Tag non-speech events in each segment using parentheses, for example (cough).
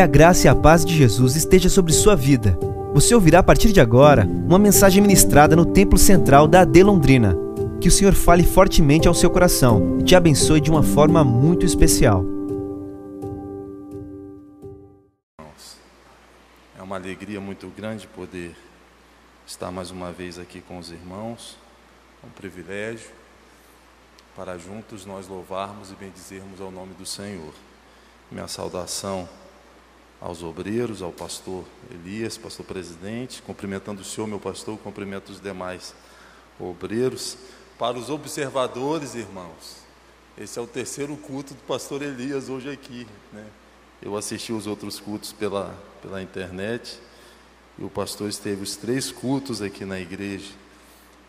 Que a graça e a paz de Jesus esteja sobre sua vida. Você ouvirá a partir de agora uma mensagem ministrada no Templo Central da AD Londrina. Que o Senhor fale fortemente ao seu coração e te abençoe de uma forma muito especial. É uma alegria muito grande poder estar mais uma vez aqui com os irmãos. É um privilégio para juntos nós louvarmos e bendizermos ao nome do Senhor. Minha saudação aos obreiros, ao pastor Elias, pastor presidente, cumprimentando o senhor, meu pastor, cumprimento os demais obreiros. Para os observadores, irmãos, esse é o terceiro culto do pastor Elias hoje aqui. Né? Eu assisti os outros cultos pela, pela internet e o pastor esteve os três cultos aqui na igreja.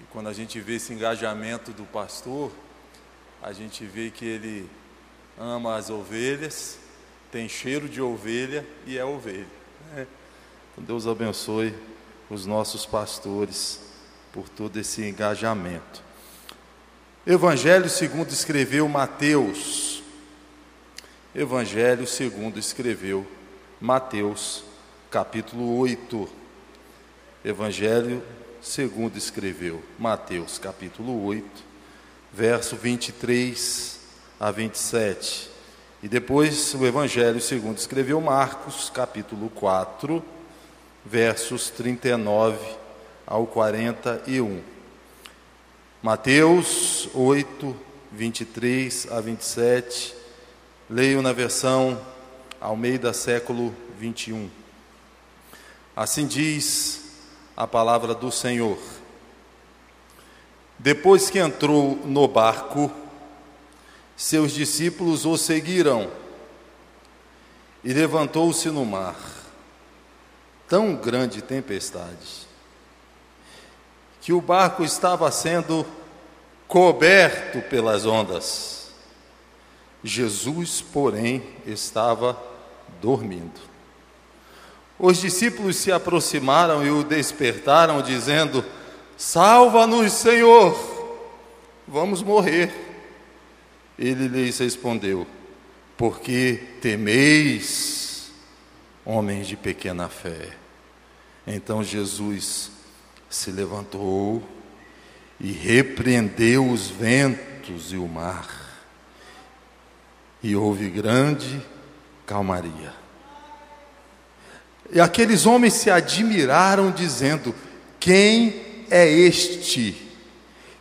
E quando a gente vê esse engajamento do pastor, a gente vê que ele ama as ovelhas, tem cheiro de ovelha e é ovelha. Né? Então Deus abençoe os nossos pastores por todo esse engajamento. Evangelho segundo escreveu Mateus. Evangelho segundo escreveu Mateus, capítulo 8. Evangelho segundo escreveu Mateus, capítulo 8 verso 23 a 27. E depois o Evangelho segundo escreveu Marcos, capítulo 4, versos 39 ao 41. Mateus 8, 23 a 27. Leio na versão Almeida século 21. Assim diz a palavra do Senhor. Depois que entrou no barco, seus discípulos o seguiram e levantou-se no mar. Tão grande tempestade que o barco estava sendo coberto pelas ondas. Jesus, porém, estava dormindo. Os discípulos se aproximaram e o despertaram, dizendo: Salva-nos, Senhor, vamos morrer. Ele lhes respondeu: Porque temeis, homens de pequena fé. Então Jesus se levantou e repreendeu os ventos e o mar, e houve grande calmaria. E aqueles homens se admiraram, dizendo: Quem é este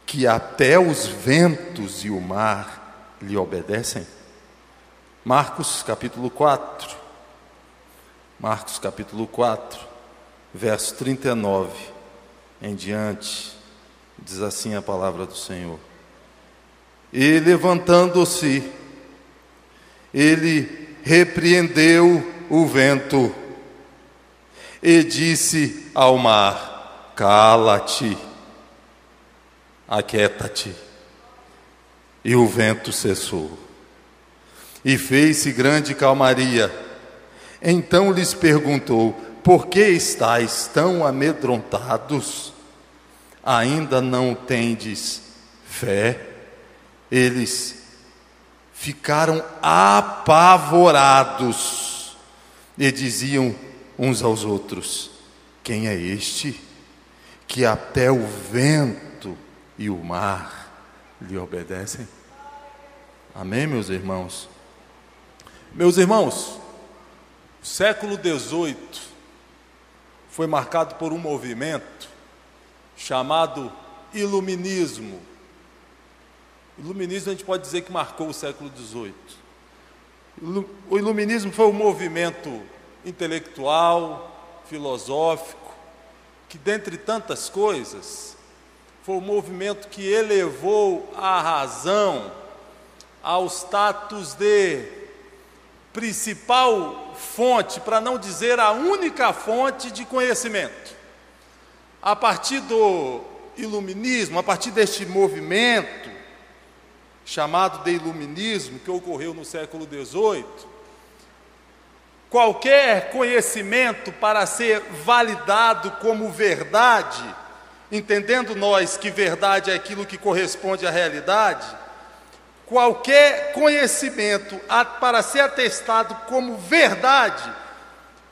que até os ventos e o mar lhe obedecem? Marcos capítulo 4. Marcos capítulo 4, verso 39 em diante, diz assim a palavra do Senhor. E levantando-se, ele repreendeu o vento e disse ao mar: Cala-te, aquieta-te. E o vento cessou. E fez-se grande calmaria. Então lhes perguntou: Por que estáis tão amedrontados? Ainda não tendes fé? Eles ficaram apavorados e diziam uns aos outros: Quem é este? que até o vento e o mar lhe obedecem? Amém, meus irmãos? Meus irmãos, o século XVIII foi marcado por um movimento chamado Iluminismo. Iluminismo a gente pode dizer que marcou o século XVIII. O Iluminismo foi um movimento intelectual, filosófico, que, dentre tantas coisas, foi o movimento que elevou a razão ao status de principal fonte, para não dizer a única fonte de conhecimento. A partir do iluminismo, a partir deste movimento chamado de iluminismo que ocorreu no século XVIII, Qualquer conhecimento para ser validado como verdade, entendendo nós que verdade é aquilo que corresponde à realidade, qualquer conhecimento para ser atestado como verdade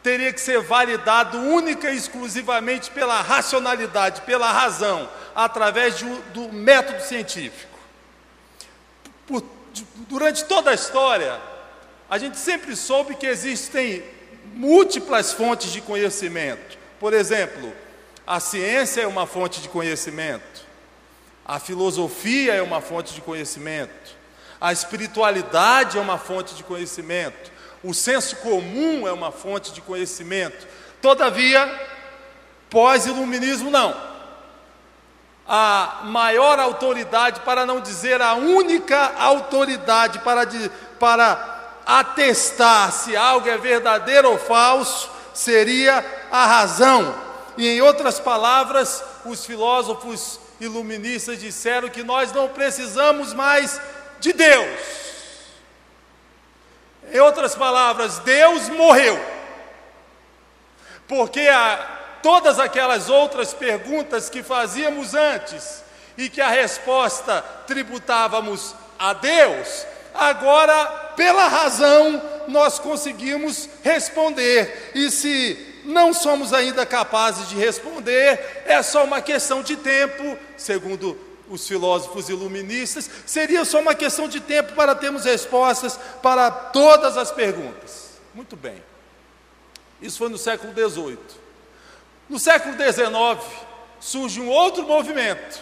teria que ser validado única e exclusivamente pela racionalidade, pela razão, através de, do método científico. Por, durante toda a história, a gente sempre soube que existem múltiplas fontes de conhecimento. Por exemplo, a ciência é uma fonte de conhecimento, a filosofia é uma fonte de conhecimento, a espiritualidade é uma fonte de conhecimento, o senso comum é uma fonte de conhecimento. Todavia, pós-iluminismo não. A maior autoridade, para não dizer a única autoridade para, de, para atestar se algo é verdadeiro ou falso, seria a razão. E em outras palavras, os filósofos iluministas disseram que nós não precisamos mais de Deus. Em outras palavras, Deus morreu. Porque a, todas aquelas outras perguntas que fazíamos antes e que a resposta tributávamos a Deus, agora, pela razão, nós conseguimos responder. E se não somos ainda capazes de responder, é só uma questão de tempo, segundo os filósofos iluministas, seria só uma questão de tempo para termos respostas para todas as perguntas. Muito bem. Isso foi no século XVIII. No século XIX, surge um outro movimento,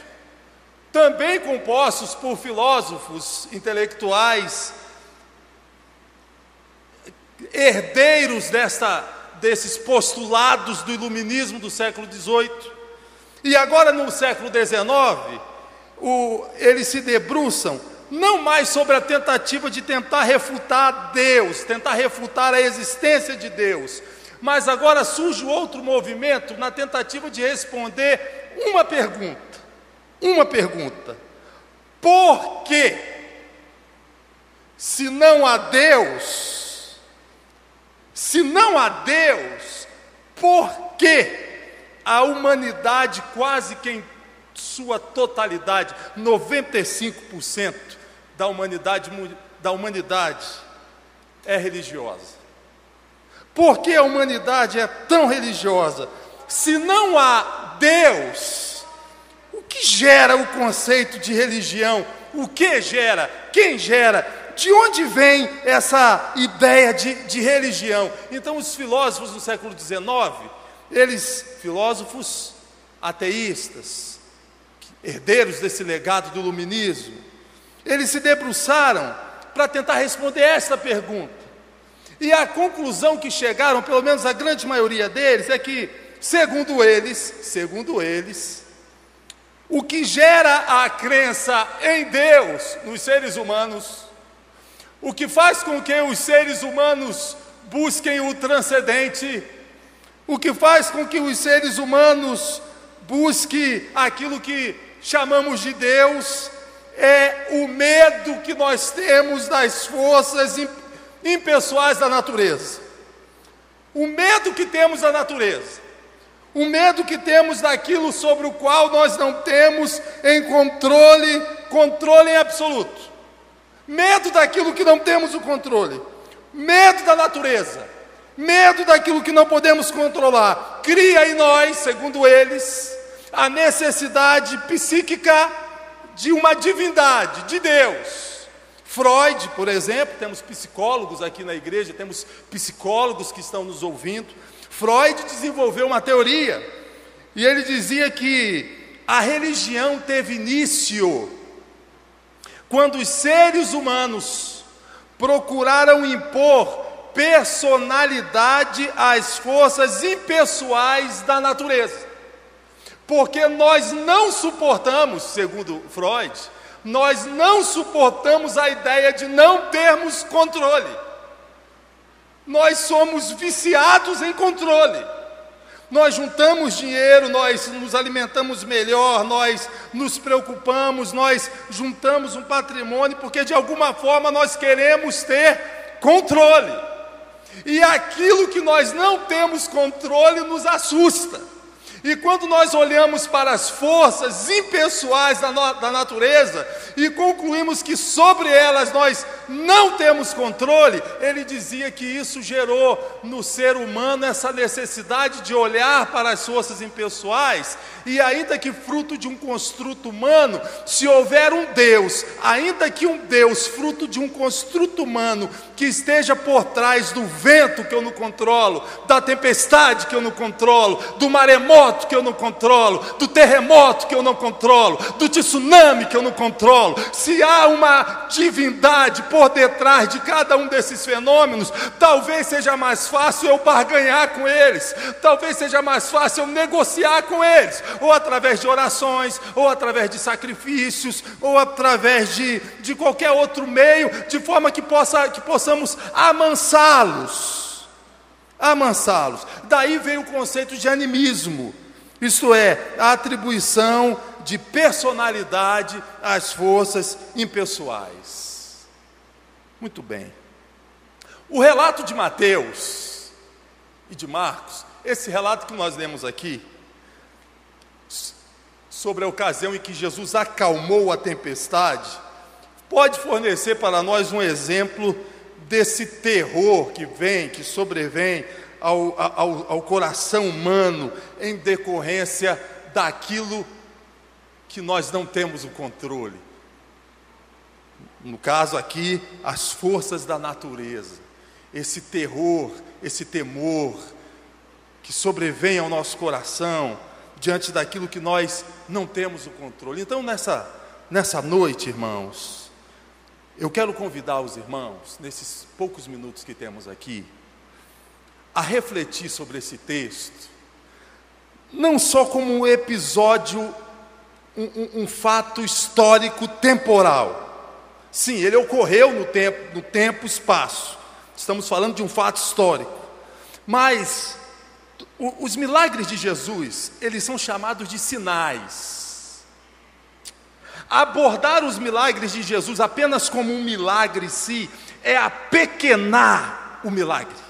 também compostos por filósofos intelectuais, herdeiros desta, desses postulados do iluminismo do século XVIII. E agora, no século XIX, o, eles se debruçam não mais sobre a tentativa de tentar refutar Deus, tentar refutar a existência de Deus, mas agora surge outro movimento na tentativa de responder uma pergunta uma pergunta: por que, se não há Deus, se não há Deus, por que a humanidade, quase que em sua totalidade, 95% da humanidade, da humanidade é religiosa? Por que a humanidade é tão religiosa? Se não há Deus, que gera o conceito de religião? O que gera? Quem gera? De onde vem essa ideia de, de religião? Então, os filósofos do século XIX, eles, filósofos ateístas, herdeiros desse legado do iluminismo, eles se debruçaram para tentar responder esta pergunta. E a conclusão que chegaram, pelo menos a grande maioria deles, é que, segundo eles, segundo eles, o que gera a crença em Deus nos seres humanos, o que faz com que os seres humanos busquem o transcendente, o que faz com que os seres humanos busquem aquilo que chamamos de Deus, é o medo que nós temos das forças impessoais da natureza. O medo que temos da natureza o medo que temos daquilo sobre o qual nós não temos em controle, controle em absoluto. Medo daquilo que não temos o controle. Medo da natureza. Medo daquilo que não podemos controlar. Cria em nós, segundo eles, a necessidade psíquica de uma divindade, de Deus. Freud, por exemplo, temos psicólogos aqui na igreja, temos psicólogos que estão nos ouvindo. Freud desenvolveu uma teoria e ele dizia que a religião teve início quando os seres humanos procuraram impor personalidade às forças impessoais da natureza. Porque nós não suportamos, segundo Freud, nós não suportamos a ideia de não termos controle. Nós somos viciados em controle. Nós juntamos dinheiro, nós nos alimentamos melhor, nós nos preocupamos, nós juntamos um patrimônio, porque de alguma forma nós queremos ter controle. E aquilo que nós não temos controle nos assusta. E quando nós olhamos para as forças impessoais da, no, da, natureza e concluímos que sobre elas nós não temos controle, ele dizia que isso gerou no ser humano essa necessidade de olhar para as forças impessoais, e ainda que fruto de um construto humano, se houver um Deus, ainda que um Deus fruto de um construto humano que esteja por trás do vento que eu não controlo, da tempestade que eu não controlo, do maremoto que eu não controlo, do terremoto que eu não controlo, do tsunami que eu não controlo, se há uma divindade por detrás de cada um desses fenômenos, talvez seja mais fácil eu barganhar com eles, talvez seja mais fácil eu negociar com eles, ou através de orações, ou através de sacrifícios, ou através de, de qualquer outro meio, de forma que, possa, que possamos amansá-los. Amansá-los. Daí vem o conceito de animismo, isto é, a atribuição de personalidade às forças impessoais. Muito bem. O relato de Mateus e de Marcos, esse relato que nós lemos aqui, sobre a ocasião em que Jesus acalmou a tempestade, pode fornecer para nós um exemplo desse terror que vem, que sobrevém ao, ao, ao coração humano em decorrência daquilo que nós não temos o controle. No caso aqui, as forças da natureza, esse terror, esse temor que sobrevém ao nosso coração diante daquilo que nós não temos o controle. Então, nessa, nessa noite, irmãos, eu quero convidar os irmãos, nesses poucos minutos que temos aqui, a refletir sobre esse texto, não só como um episódio, um, um, um fato histórico temporal. Sim, ele ocorreu no tempo, no tempo, espaço. Estamos falando de um fato histórico. Mas os milagres de Jesus, eles são chamados de sinais. Abordar os milagres de Jesus apenas como um milagre em si é apequenar o milagre.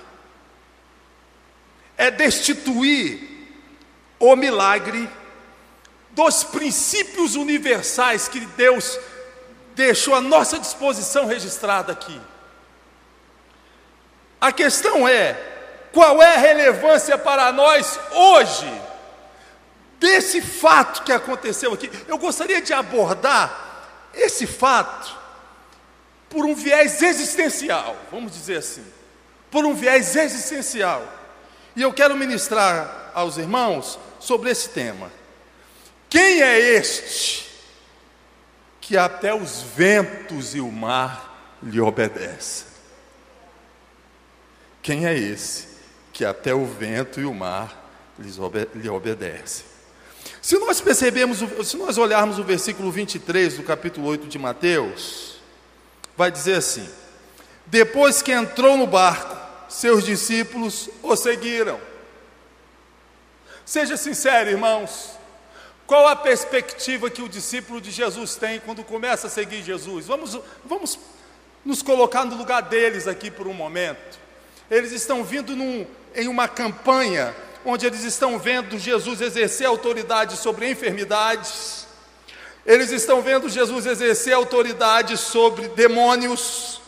É destituir o milagre dos princípios universais que Deus deixou à nossa disposição registrada aqui. A questão é: qual é a relevância para nós hoje desse fato que aconteceu aqui? Eu gostaria de abordar esse fato por um viés existencial, vamos dizer assim, por um viés existencial. E eu quero ministrar aos irmãos sobre esse tema. Quem é este que até os ventos e o mar lhe obedecem? Quem é esse que até o vento e o mar lhe obedecem? Se nós percebemos, se nós olharmos o versículo 23 do capítulo 8 de Mateus, vai dizer assim: Depois que entrou no barco, seus discípulos o seguiram. Seja sincero, irmãos. Qual a perspectiva que o discípulo de Jesus tem quando começa a seguir Jesus? Vamos, vamos nos colocar no lugar deles aqui por um momento. Eles estão vindo num, em uma campanha onde eles estão vendo Jesus exercer autoridade sobre enfermidades, eles estão vendo Jesus exercer autoridade sobre demônios,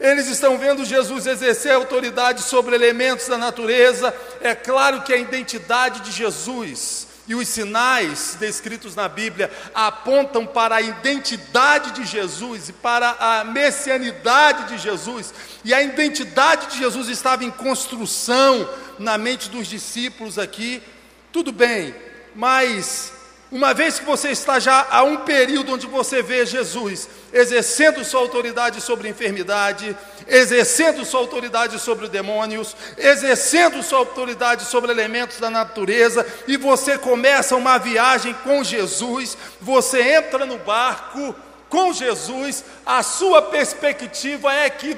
eles estão vendo Jesus exercer autoridade sobre elementos da natureza. É claro que a identidade de Jesus e os sinais descritos na Bíblia apontam para a identidade de Jesus e para a messianidade de Jesus. E a identidade de Jesus estava em construção na mente dos discípulos aqui. Tudo bem, mas uma vez que você está já a um período onde você vê Jesus exercendo sua autoridade sobre a enfermidade, exercendo sua autoridade sobre os demônios, exercendo sua autoridade sobre elementos da natureza, e você começa uma viagem com Jesus, você entra no barco com Jesus, a sua perspectiva é que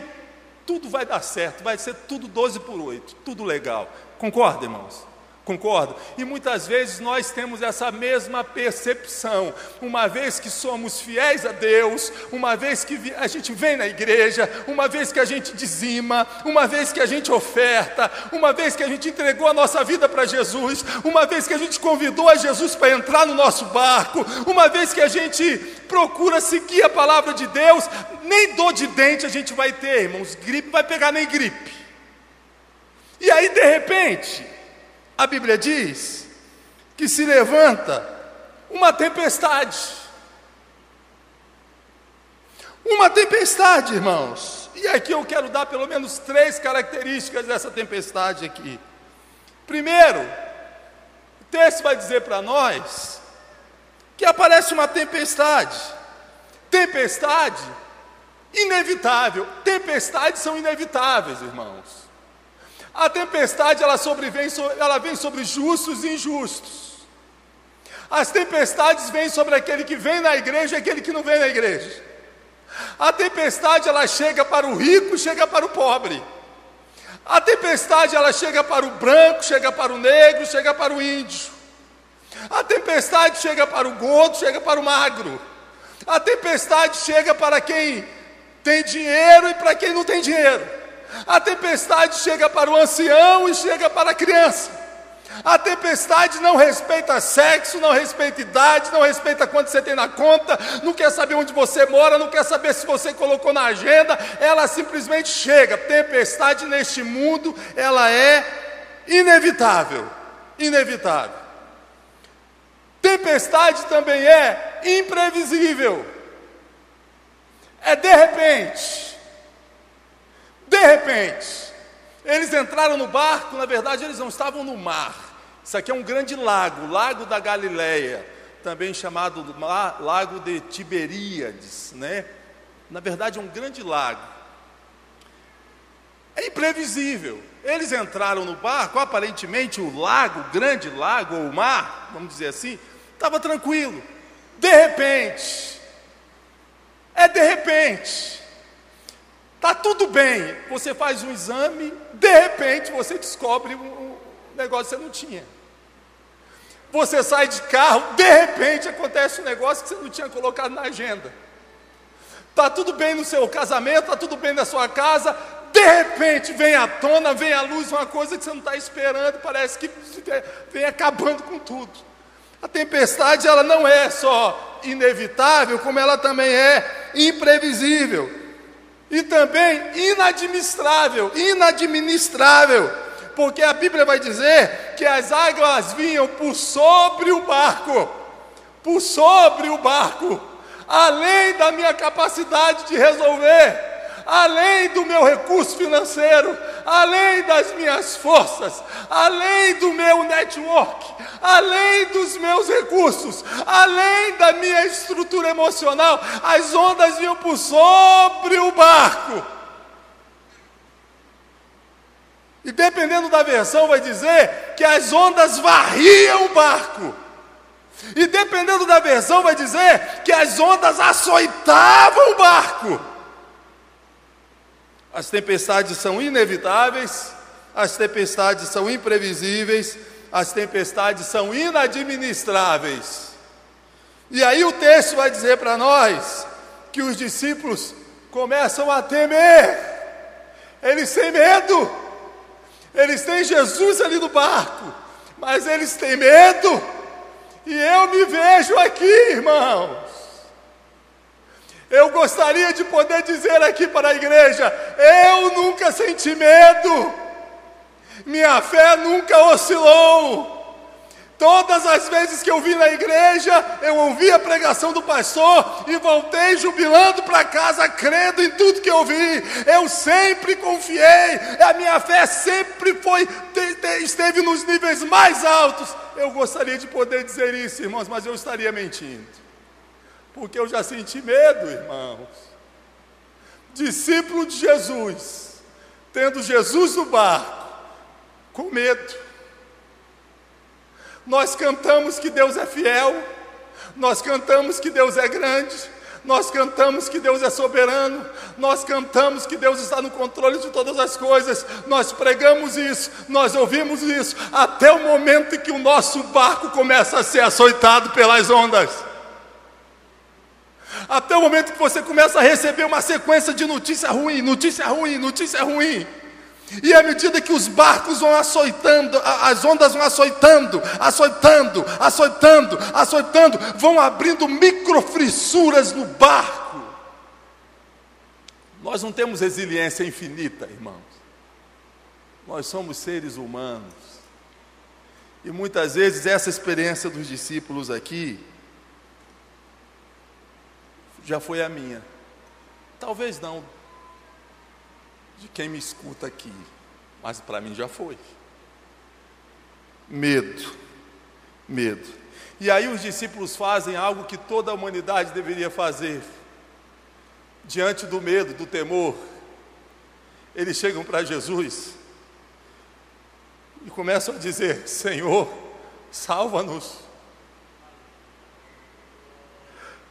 tudo vai dar certo, vai ser tudo 12 por 8, tudo legal. Concorda, irmãos? Concorda? E muitas vezes nós temos essa mesma percepção. Uma vez que somos fiéis a Deus, uma vez que a gente vem na igreja, uma vez que a gente dizima, uma vez que a gente oferta, uma vez que a gente entregou a nossa vida para Jesus, uma vez que a gente convidou a Jesus para entrar no nosso barco, uma vez que a gente procura seguir a palavra de Deus, nem dor de dente a gente vai ter, irmãos. Gripe vai pegar nem gripe. E aí, de repente, a Bíblia diz que se levanta uma tempestade. Uma tempestade, irmãos. E aqui eu quero dar pelo menos três características dessa tempestade aqui. Primeiro, o texto vai dizer para nós que aparece uma tempestade. Tempestade inevitável. Tempestades são inevitáveis, irmãos. A tempestade ela sobrevém, ela vem sobre justos e injustos. As tempestades vêm sobre aquele que vem na igreja e aquele que não vem na igreja. A tempestade ela chega para o rico, chega para o pobre. A tempestade ela chega para o branco, chega para o negro, chega para o índio. A tempestade chega para o gordo, chega para o magro. A tempestade chega para quem tem dinheiro e para quem não tem dinheiro. A tempestade chega para o ancião e chega para a criança. A tempestade não respeita sexo, não respeita idade, não respeita quanto você tem na conta, não quer saber onde você mora, não quer saber se você colocou na agenda, ela simplesmente chega. Tempestade neste mundo, ela é inevitável. Inevitável. Tempestade também é imprevisível. É de repente. De repente, eles entraram no barco, na verdade eles não estavam no mar. Isso aqui é um grande lago, lago da Galileia, também chamado lago de Tiberíades, né? Na verdade é um grande lago. É imprevisível. Eles entraram no barco, aparentemente o lago, o grande lago ou o mar, vamos dizer assim, estava tranquilo. De repente, é de repente, Está tudo bem, você faz um exame, de repente você descobre um negócio que você não tinha. Você sai de carro, de repente acontece um negócio que você não tinha colocado na agenda. Está tudo bem no seu casamento, está tudo bem na sua casa, de repente vem à tona, vem à luz uma coisa que você não está esperando, parece que vem acabando com tudo. A tempestade ela não é só inevitável, como ela também é imprevisível e também inadministrável, inadministrável, porque a Bíblia vai dizer que as águas vinham por sobre o barco, por sobre o barco, além da minha capacidade de resolver além do meu recurso financeiro, além das minhas forças, além do meu network, além dos meus recursos, além da minha estrutura emocional, as ondas vinham por sobre o barco. E dependendo da versão, vai dizer que as ondas varriam o barco. E dependendo da versão, vai dizer que as ondas açoitavam o barco. As tempestades são inevitáveis, as tempestades são imprevisíveis, as tempestades são inadministráveis. E aí o texto vai dizer para nós que os discípulos começam a temer, eles têm medo, eles têm Jesus ali no barco, mas eles têm medo, e eu me vejo aqui, irmãos. Eu gostaria de poder dizer aqui para a igreja: eu nunca senti medo, minha fé nunca oscilou. Todas as vezes que eu vim na igreja, eu ouvi a pregação do pastor e voltei jubilando para casa, crendo em tudo que eu vi. Eu sempre confiei, a minha fé sempre foi, esteve nos níveis mais altos. Eu gostaria de poder dizer isso, irmãos, mas eu estaria mentindo. Porque eu já senti medo, irmãos. Discípulo de Jesus, tendo Jesus no barco, com medo. Nós cantamos que Deus é fiel, nós cantamos que Deus é grande, nós cantamos que Deus é soberano, nós cantamos que Deus está no controle de todas as coisas, nós pregamos isso, nós ouvimos isso, até o momento em que o nosso barco começa a ser açoitado pelas ondas. Até o momento que você começa a receber uma sequência de notícia ruim, notícia ruim, notícia ruim. E à medida que os barcos vão açoitando, as ondas vão açoitando, açoitando, açoitando, açoitando, vão abrindo microfrissuras no barco. Nós não temos resiliência infinita, irmãos. Nós somos seres humanos. E muitas vezes essa experiência dos discípulos aqui já foi a minha. Talvez não de quem me escuta aqui, mas para mim já foi. Medo, medo. E aí os discípulos fazem algo que toda a humanidade deveria fazer. Diante do medo, do temor, eles chegam para Jesus e começam a dizer: Senhor, salva-nos.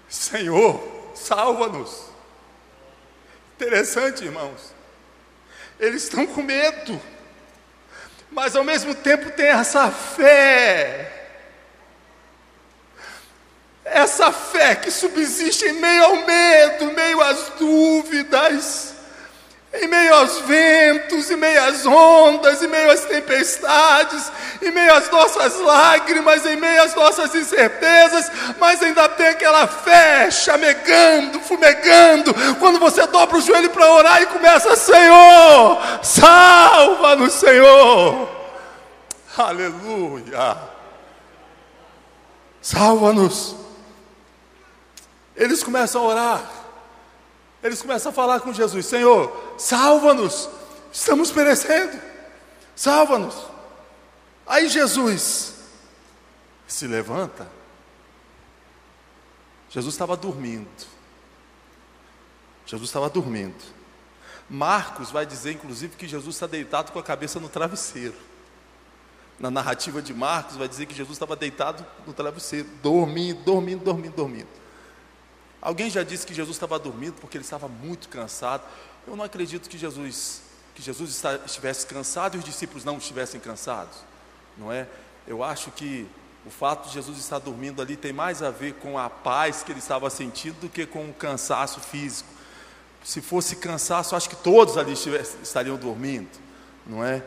Senhor, salva-nos. Interessante, irmãos. Eles estão com medo, mas ao mesmo tempo tem essa fé. Essa fé que subsiste em meio ao medo, meio às dúvidas, em meio aos ventos, em meio às ondas, em meio às tempestades, em meio às nossas lágrimas, em meio às nossas incertezas, mas ainda tem aquela fé chamegando, fumegando, quando você dobra o joelho para orar e começa, Senhor, salva-nos, Senhor, aleluia, salva-nos. Eles começam a orar, eles começam a falar com Jesus: Senhor, salva-nos, estamos perecendo, salva-nos. Aí Jesus se levanta. Jesus estava dormindo. Jesus estava dormindo. Marcos vai dizer, inclusive, que Jesus está deitado com a cabeça no travesseiro. Na narrativa de Marcos, vai dizer que Jesus estava deitado no travesseiro, dormindo, dormindo, dormindo, dormindo. Alguém já disse que Jesus estava dormindo porque ele estava muito cansado. Eu não acredito que Jesus, que Jesus estivesse cansado e os discípulos não estivessem cansados, não é? Eu acho que o fato de Jesus estar dormindo ali tem mais a ver com a paz que ele estava sentindo do que com o cansaço físico. Se fosse cansaço, acho que todos ali estariam dormindo, não é?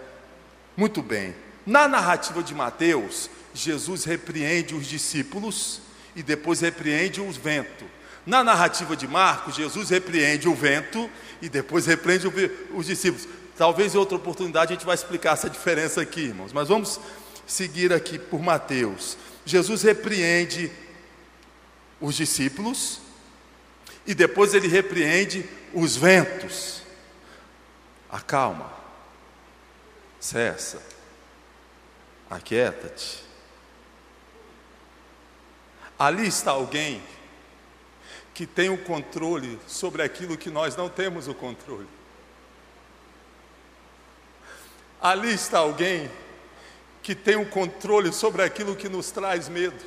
Muito bem. Na narrativa de Mateus, Jesus repreende os discípulos e depois repreende os ventos. Na narrativa de Marcos, Jesus repreende o vento e depois repreende os discípulos. Talvez em outra oportunidade a gente vai explicar essa diferença aqui, irmãos. Mas vamos seguir aqui por Mateus. Jesus repreende os discípulos e depois ele repreende os ventos. Acalma, cessa, aquieta-te. Ali está alguém que tem o controle sobre aquilo que nós não temos o controle. Ali está alguém que tem o controle sobre aquilo que nos traz medo.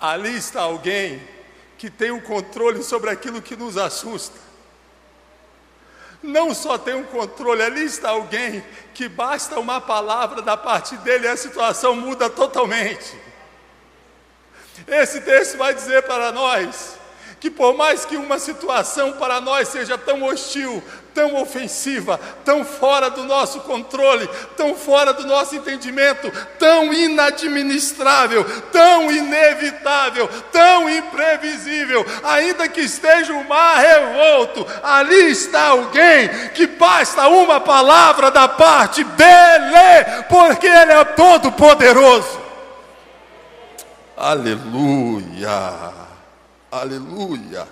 Ali está alguém que tem o controle sobre aquilo que nos assusta. Não só tem um controle, ali está alguém que basta uma palavra da parte dele e a situação muda totalmente. Esse texto vai dizer para nós que, por mais que uma situação para nós seja tão hostil, tão ofensiva, tão fora do nosso controle, tão fora do nosso entendimento, tão inadministrável, tão inevitável, tão imprevisível, ainda que esteja o mar revolto, ali está alguém que basta uma palavra da parte dele, porque ele é todo poderoso. Aleluia, aleluia.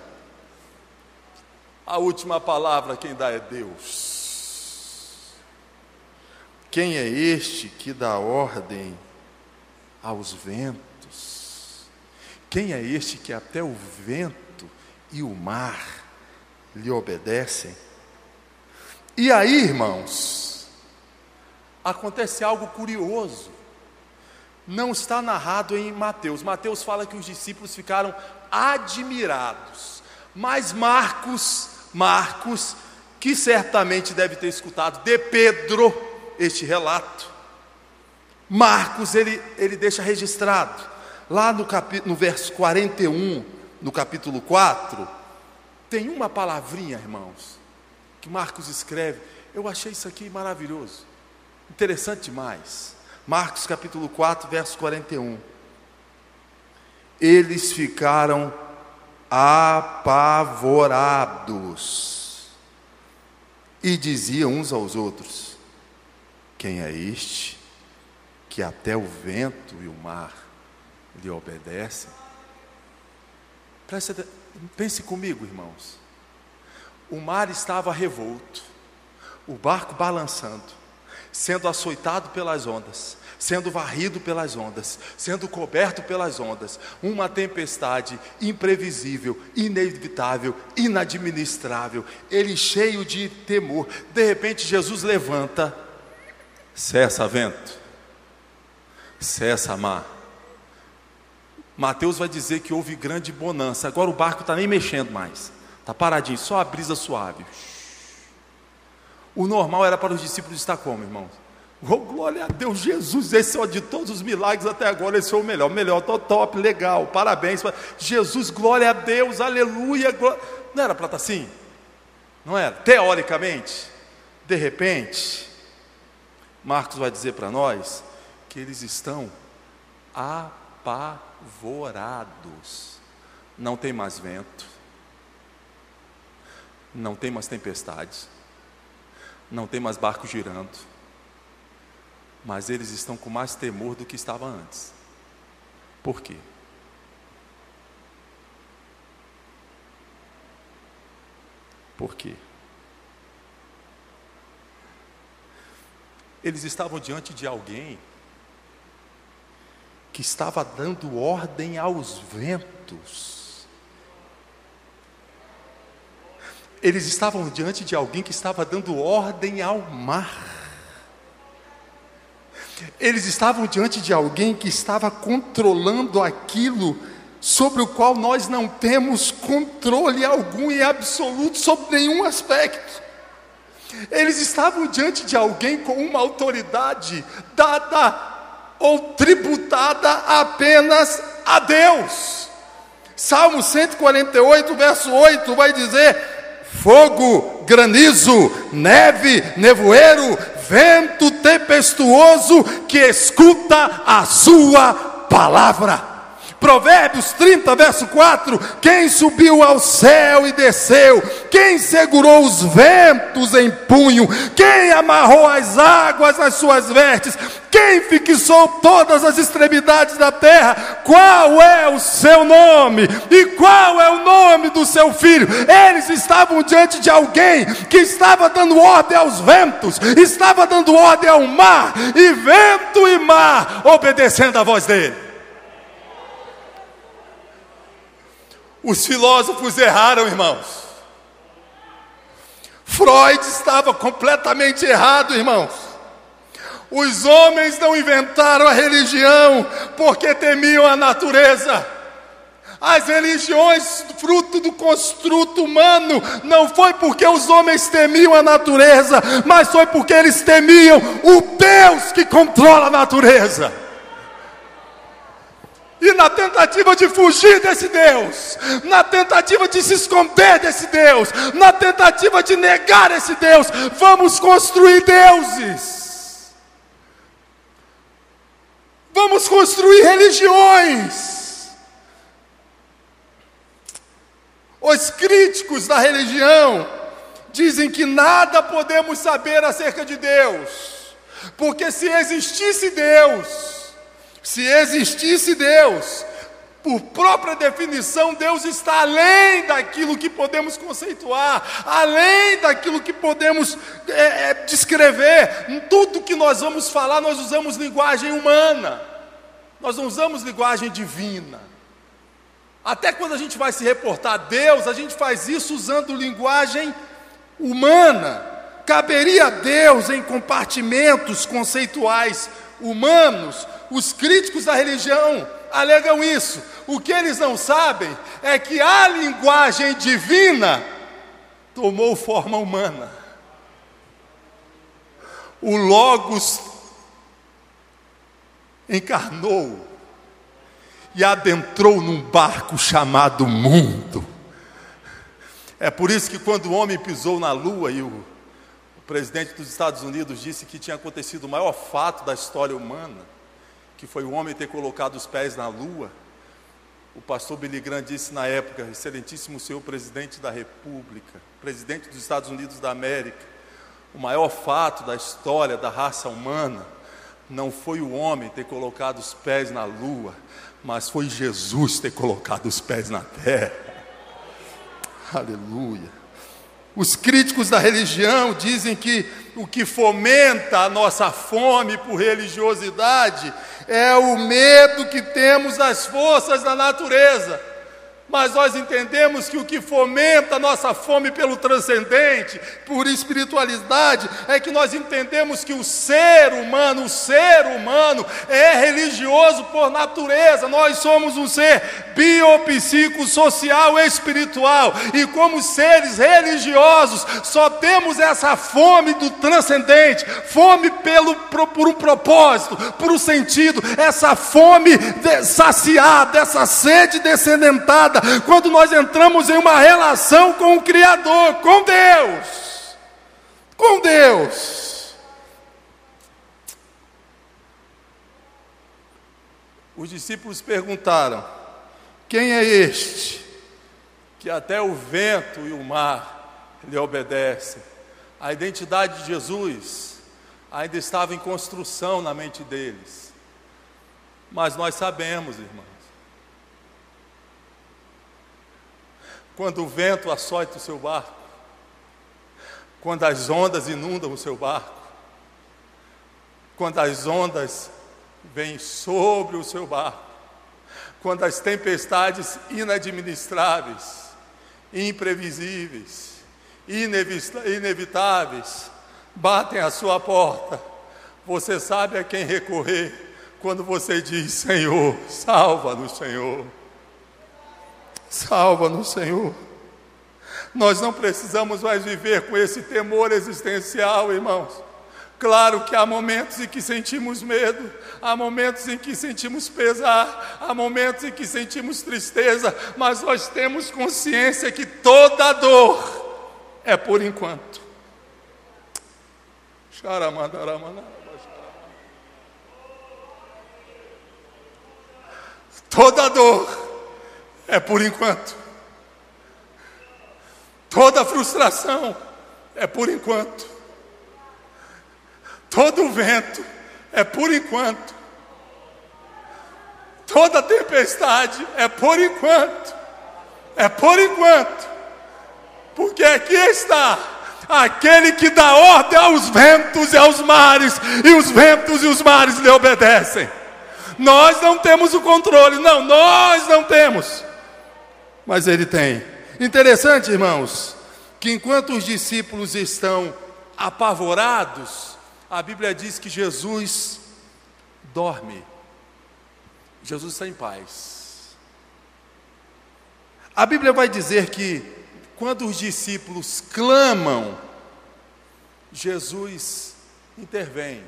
A última palavra quem dá é Deus. Quem é este que dá ordem aos ventos? Quem é este que até o vento e o mar lhe obedecem? E aí, irmãos, acontece algo curioso não está narrado em Mateus. Mateus fala que os discípulos ficaram admirados. Mas Marcos, Marcos, que certamente deve ter escutado de Pedro este relato, Marcos ele, ele deixa registrado, lá no, capi, no verso 41, no capítulo 4, tem uma palavrinha, irmãos, que Marcos escreve. Eu achei isso aqui maravilhoso, interessante demais. Marcos capítulo 4, verso 41. Eles ficaram apavorados e diziam uns aos outros: Quem é este que até o vento e o mar lhe obedecem? Pense comigo, irmãos. O mar estava revolto, o barco balançando, sendo açoitado pelas ondas, sendo varrido pelas ondas, sendo coberto pelas ondas, uma tempestade imprevisível, inevitável, inadministrável, ele cheio de temor. De repente, Jesus levanta, cessa vento, cessa mar. Mateus vai dizer que houve grande bonança. Agora o barco está nem mexendo mais, está paradinho, só a brisa suave. O normal era para os discípulos estar como, irmãos? Oh, glória a Deus, Jesus, esse é de todos os milagres até agora, esse foi o melhor. Melhor, tô top, legal, parabéns. Jesus, glória a Deus, aleluia. Glória. Não era para estar assim? Não era? Teoricamente, de repente, Marcos vai dizer para nós que eles estão apavorados. Não tem mais vento, não tem mais tempestades, não tem mais barco girando mas eles estão com mais temor do que estava antes. Por quê? Por quê? Eles estavam diante de alguém que estava dando ordem aos ventos. Eles estavam diante de alguém que estava dando ordem ao mar. Eles estavam diante de alguém que estava controlando aquilo sobre o qual nós não temos controle algum e absoluto sobre nenhum aspecto. Eles estavam diante de alguém com uma autoridade dada ou tributada apenas a Deus. Salmo 148, verso 8 vai dizer: fogo, granizo, neve, nevoeiro, vento tempestuoso que escuta a sua palavra. Provérbios 30, verso 4: Quem subiu ao céu e desceu, quem segurou os ventos em punho, quem amarrou as águas nas suas vestes, quem fixou todas as extremidades da terra, qual é o seu nome e qual é o nome do seu filho? Eles estavam diante de alguém que estava dando ordem aos ventos, estava dando ordem ao mar, e vento e mar obedecendo a voz dele. Os filósofos erraram, irmãos. Freud estava completamente errado, irmãos. Os homens não inventaram a religião porque temiam a natureza. As religiões, fruto do construto humano, não foi porque os homens temiam a natureza, mas foi porque eles temiam o Deus que controla a natureza. E na tentativa de fugir desse Deus, na tentativa de se esconder desse Deus, na tentativa de negar esse Deus, vamos construir deuses. Vamos construir religiões. Os críticos da religião dizem que nada podemos saber acerca de Deus, porque se existisse Deus, se existisse Deus, por própria definição, Deus está além daquilo que podemos conceituar, além daquilo que podemos é, é, descrever. Em tudo que nós vamos falar, nós usamos linguagem humana, nós não usamos linguagem divina. Até quando a gente vai se reportar a Deus, a gente faz isso usando linguagem humana. Caberia a Deus em compartimentos conceituais humanos os críticos da religião alegam isso. O que eles não sabem é que a linguagem divina tomou forma humana. O Logos encarnou e adentrou num barco chamado mundo. É por isso que quando o homem pisou na lua e o, o presidente dos Estados Unidos disse que tinha acontecido o maior fato da história humana, que foi o homem ter colocado os pés na lua, o pastor Billy Graham disse na época, excelentíssimo senhor presidente da República, presidente dos Estados Unidos da América, o maior fato da história da raça humana não foi o homem ter colocado os pés na lua, mas foi Jesus ter colocado os pés na terra. Aleluia. Os críticos da religião dizem que o que fomenta a nossa fome por religiosidade é o medo que temos das forças da natureza mas nós entendemos que o que fomenta a nossa fome pelo transcendente, por espiritualidade, é que nós entendemos que o ser humano, o ser humano é religioso por natureza. Nós somos um ser biopsicossocial espiritual e como seres religiosos só temos essa fome do transcendente, fome pelo por um propósito, por um sentido, essa fome saciada, essa sede descendentada quando nós entramos em uma relação com o Criador, com Deus. Com Deus. Os discípulos perguntaram: Quem é este que até o vento e o mar lhe obedecem? A identidade de Jesus ainda estava em construção na mente deles. Mas nós sabemos, irmão, quando o vento açoita o seu barco, quando as ondas inundam o seu barco, quando as ondas vêm sobre o seu barco, quando as tempestades inadministráveis, imprevisíveis, inevitáveis batem à sua porta, você sabe a quem recorrer quando você diz: Senhor, salva-nos, Senhor. Salva-nos, Senhor. Nós não precisamos mais viver com esse temor existencial, irmãos. Claro que há momentos em que sentimos medo, há momentos em que sentimos pesar, há momentos em que sentimos tristeza, mas nós temos consciência que toda dor é por enquanto. Toda dor é por enquanto. Toda frustração é por enquanto. Todo vento é por enquanto. Toda tempestade é por enquanto. É por enquanto. Porque aqui está aquele que dá ordem aos ventos e aos mares, e os ventos e os mares lhe obedecem. Nós não temos o controle, não, nós não temos mas ele tem. Interessante, irmãos, que enquanto os discípulos estão apavorados, a Bíblia diz que Jesus dorme. Jesus está em paz. A Bíblia vai dizer que quando os discípulos clamam, Jesus intervém.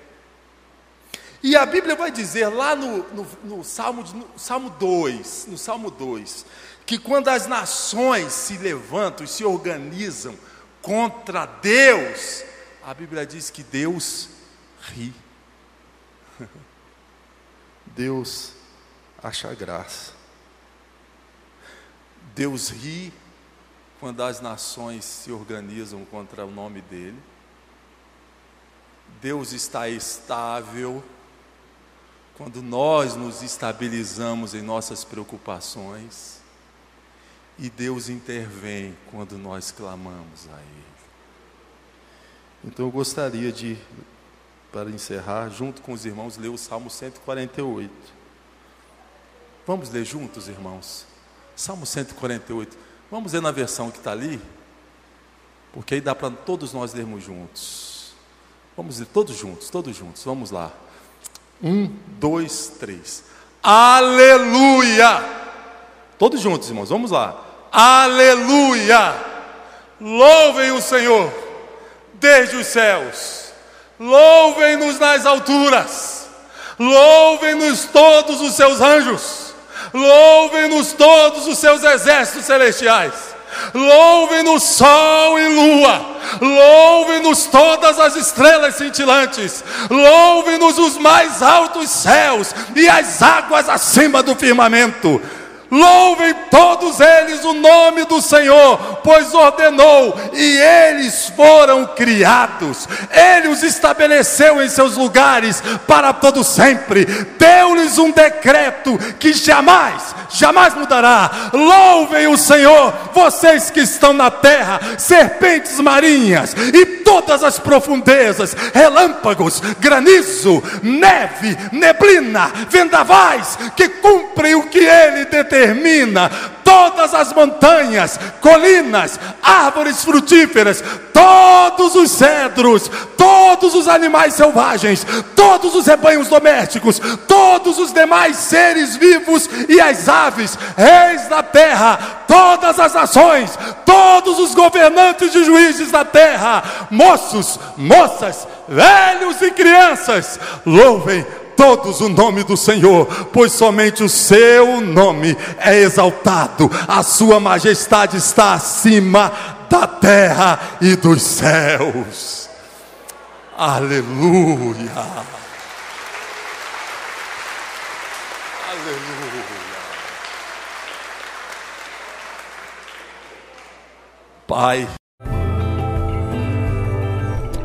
E a Bíblia vai dizer lá no, no, no Salmo, no Salmo 2, no Salmo 2, que quando as nações se levantam e se organizam contra Deus, a Bíblia diz que Deus ri. (laughs) Deus acha graça. Deus ri quando as nações se organizam contra o nome dele. Deus está estável quando nós nos estabilizamos em nossas preocupações. E Deus intervém quando nós clamamos a Ele. Então eu gostaria de, para encerrar, junto com os irmãos, ler o Salmo 148. Vamos ler juntos, irmãos? Salmo 148. Vamos ler na versão que está ali, porque aí dá para todos nós lermos juntos. Vamos ler todos juntos, todos juntos. Vamos lá. Um, dois, três. Aleluia! Todos juntos, irmãos, vamos lá. Aleluia! Louvem o Senhor desde os céus. Louvem-nos nas alturas. Louvem-nos todos os seus anjos. Louvem-nos todos os seus exércitos celestiais. Louvem-nos sol e lua. Louvem-nos todas as estrelas cintilantes. Louvem-nos os mais altos céus e as águas acima do firmamento. Louvem todos eles o nome do Senhor, pois ordenou e eles foram criados. Ele os estabeleceu em seus lugares para todo sempre. Deu-lhes um decreto que jamais, jamais mudará. Louvem o Senhor, vocês que estão na terra, serpentes marinhas e todas as profundezas, relâmpagos, granizo, neve, neblina, vendavais que cumprem que ele determina todas as montanhas, colinas, árvores frutíferas, todos os cedros, todos os animais selvagens, todos os rebanhos domésticos, todos os demais seres vivos e as aves, reis da terra, todas as nações, todos os governantes e juízes da terra, moços, moças, velhos e crianças, louvem todos o nome do Senhor, pois somente o seu nome é exaltado, a sua majestade está acima da terra e dos céus. Aleluia. Aleluia. Pai.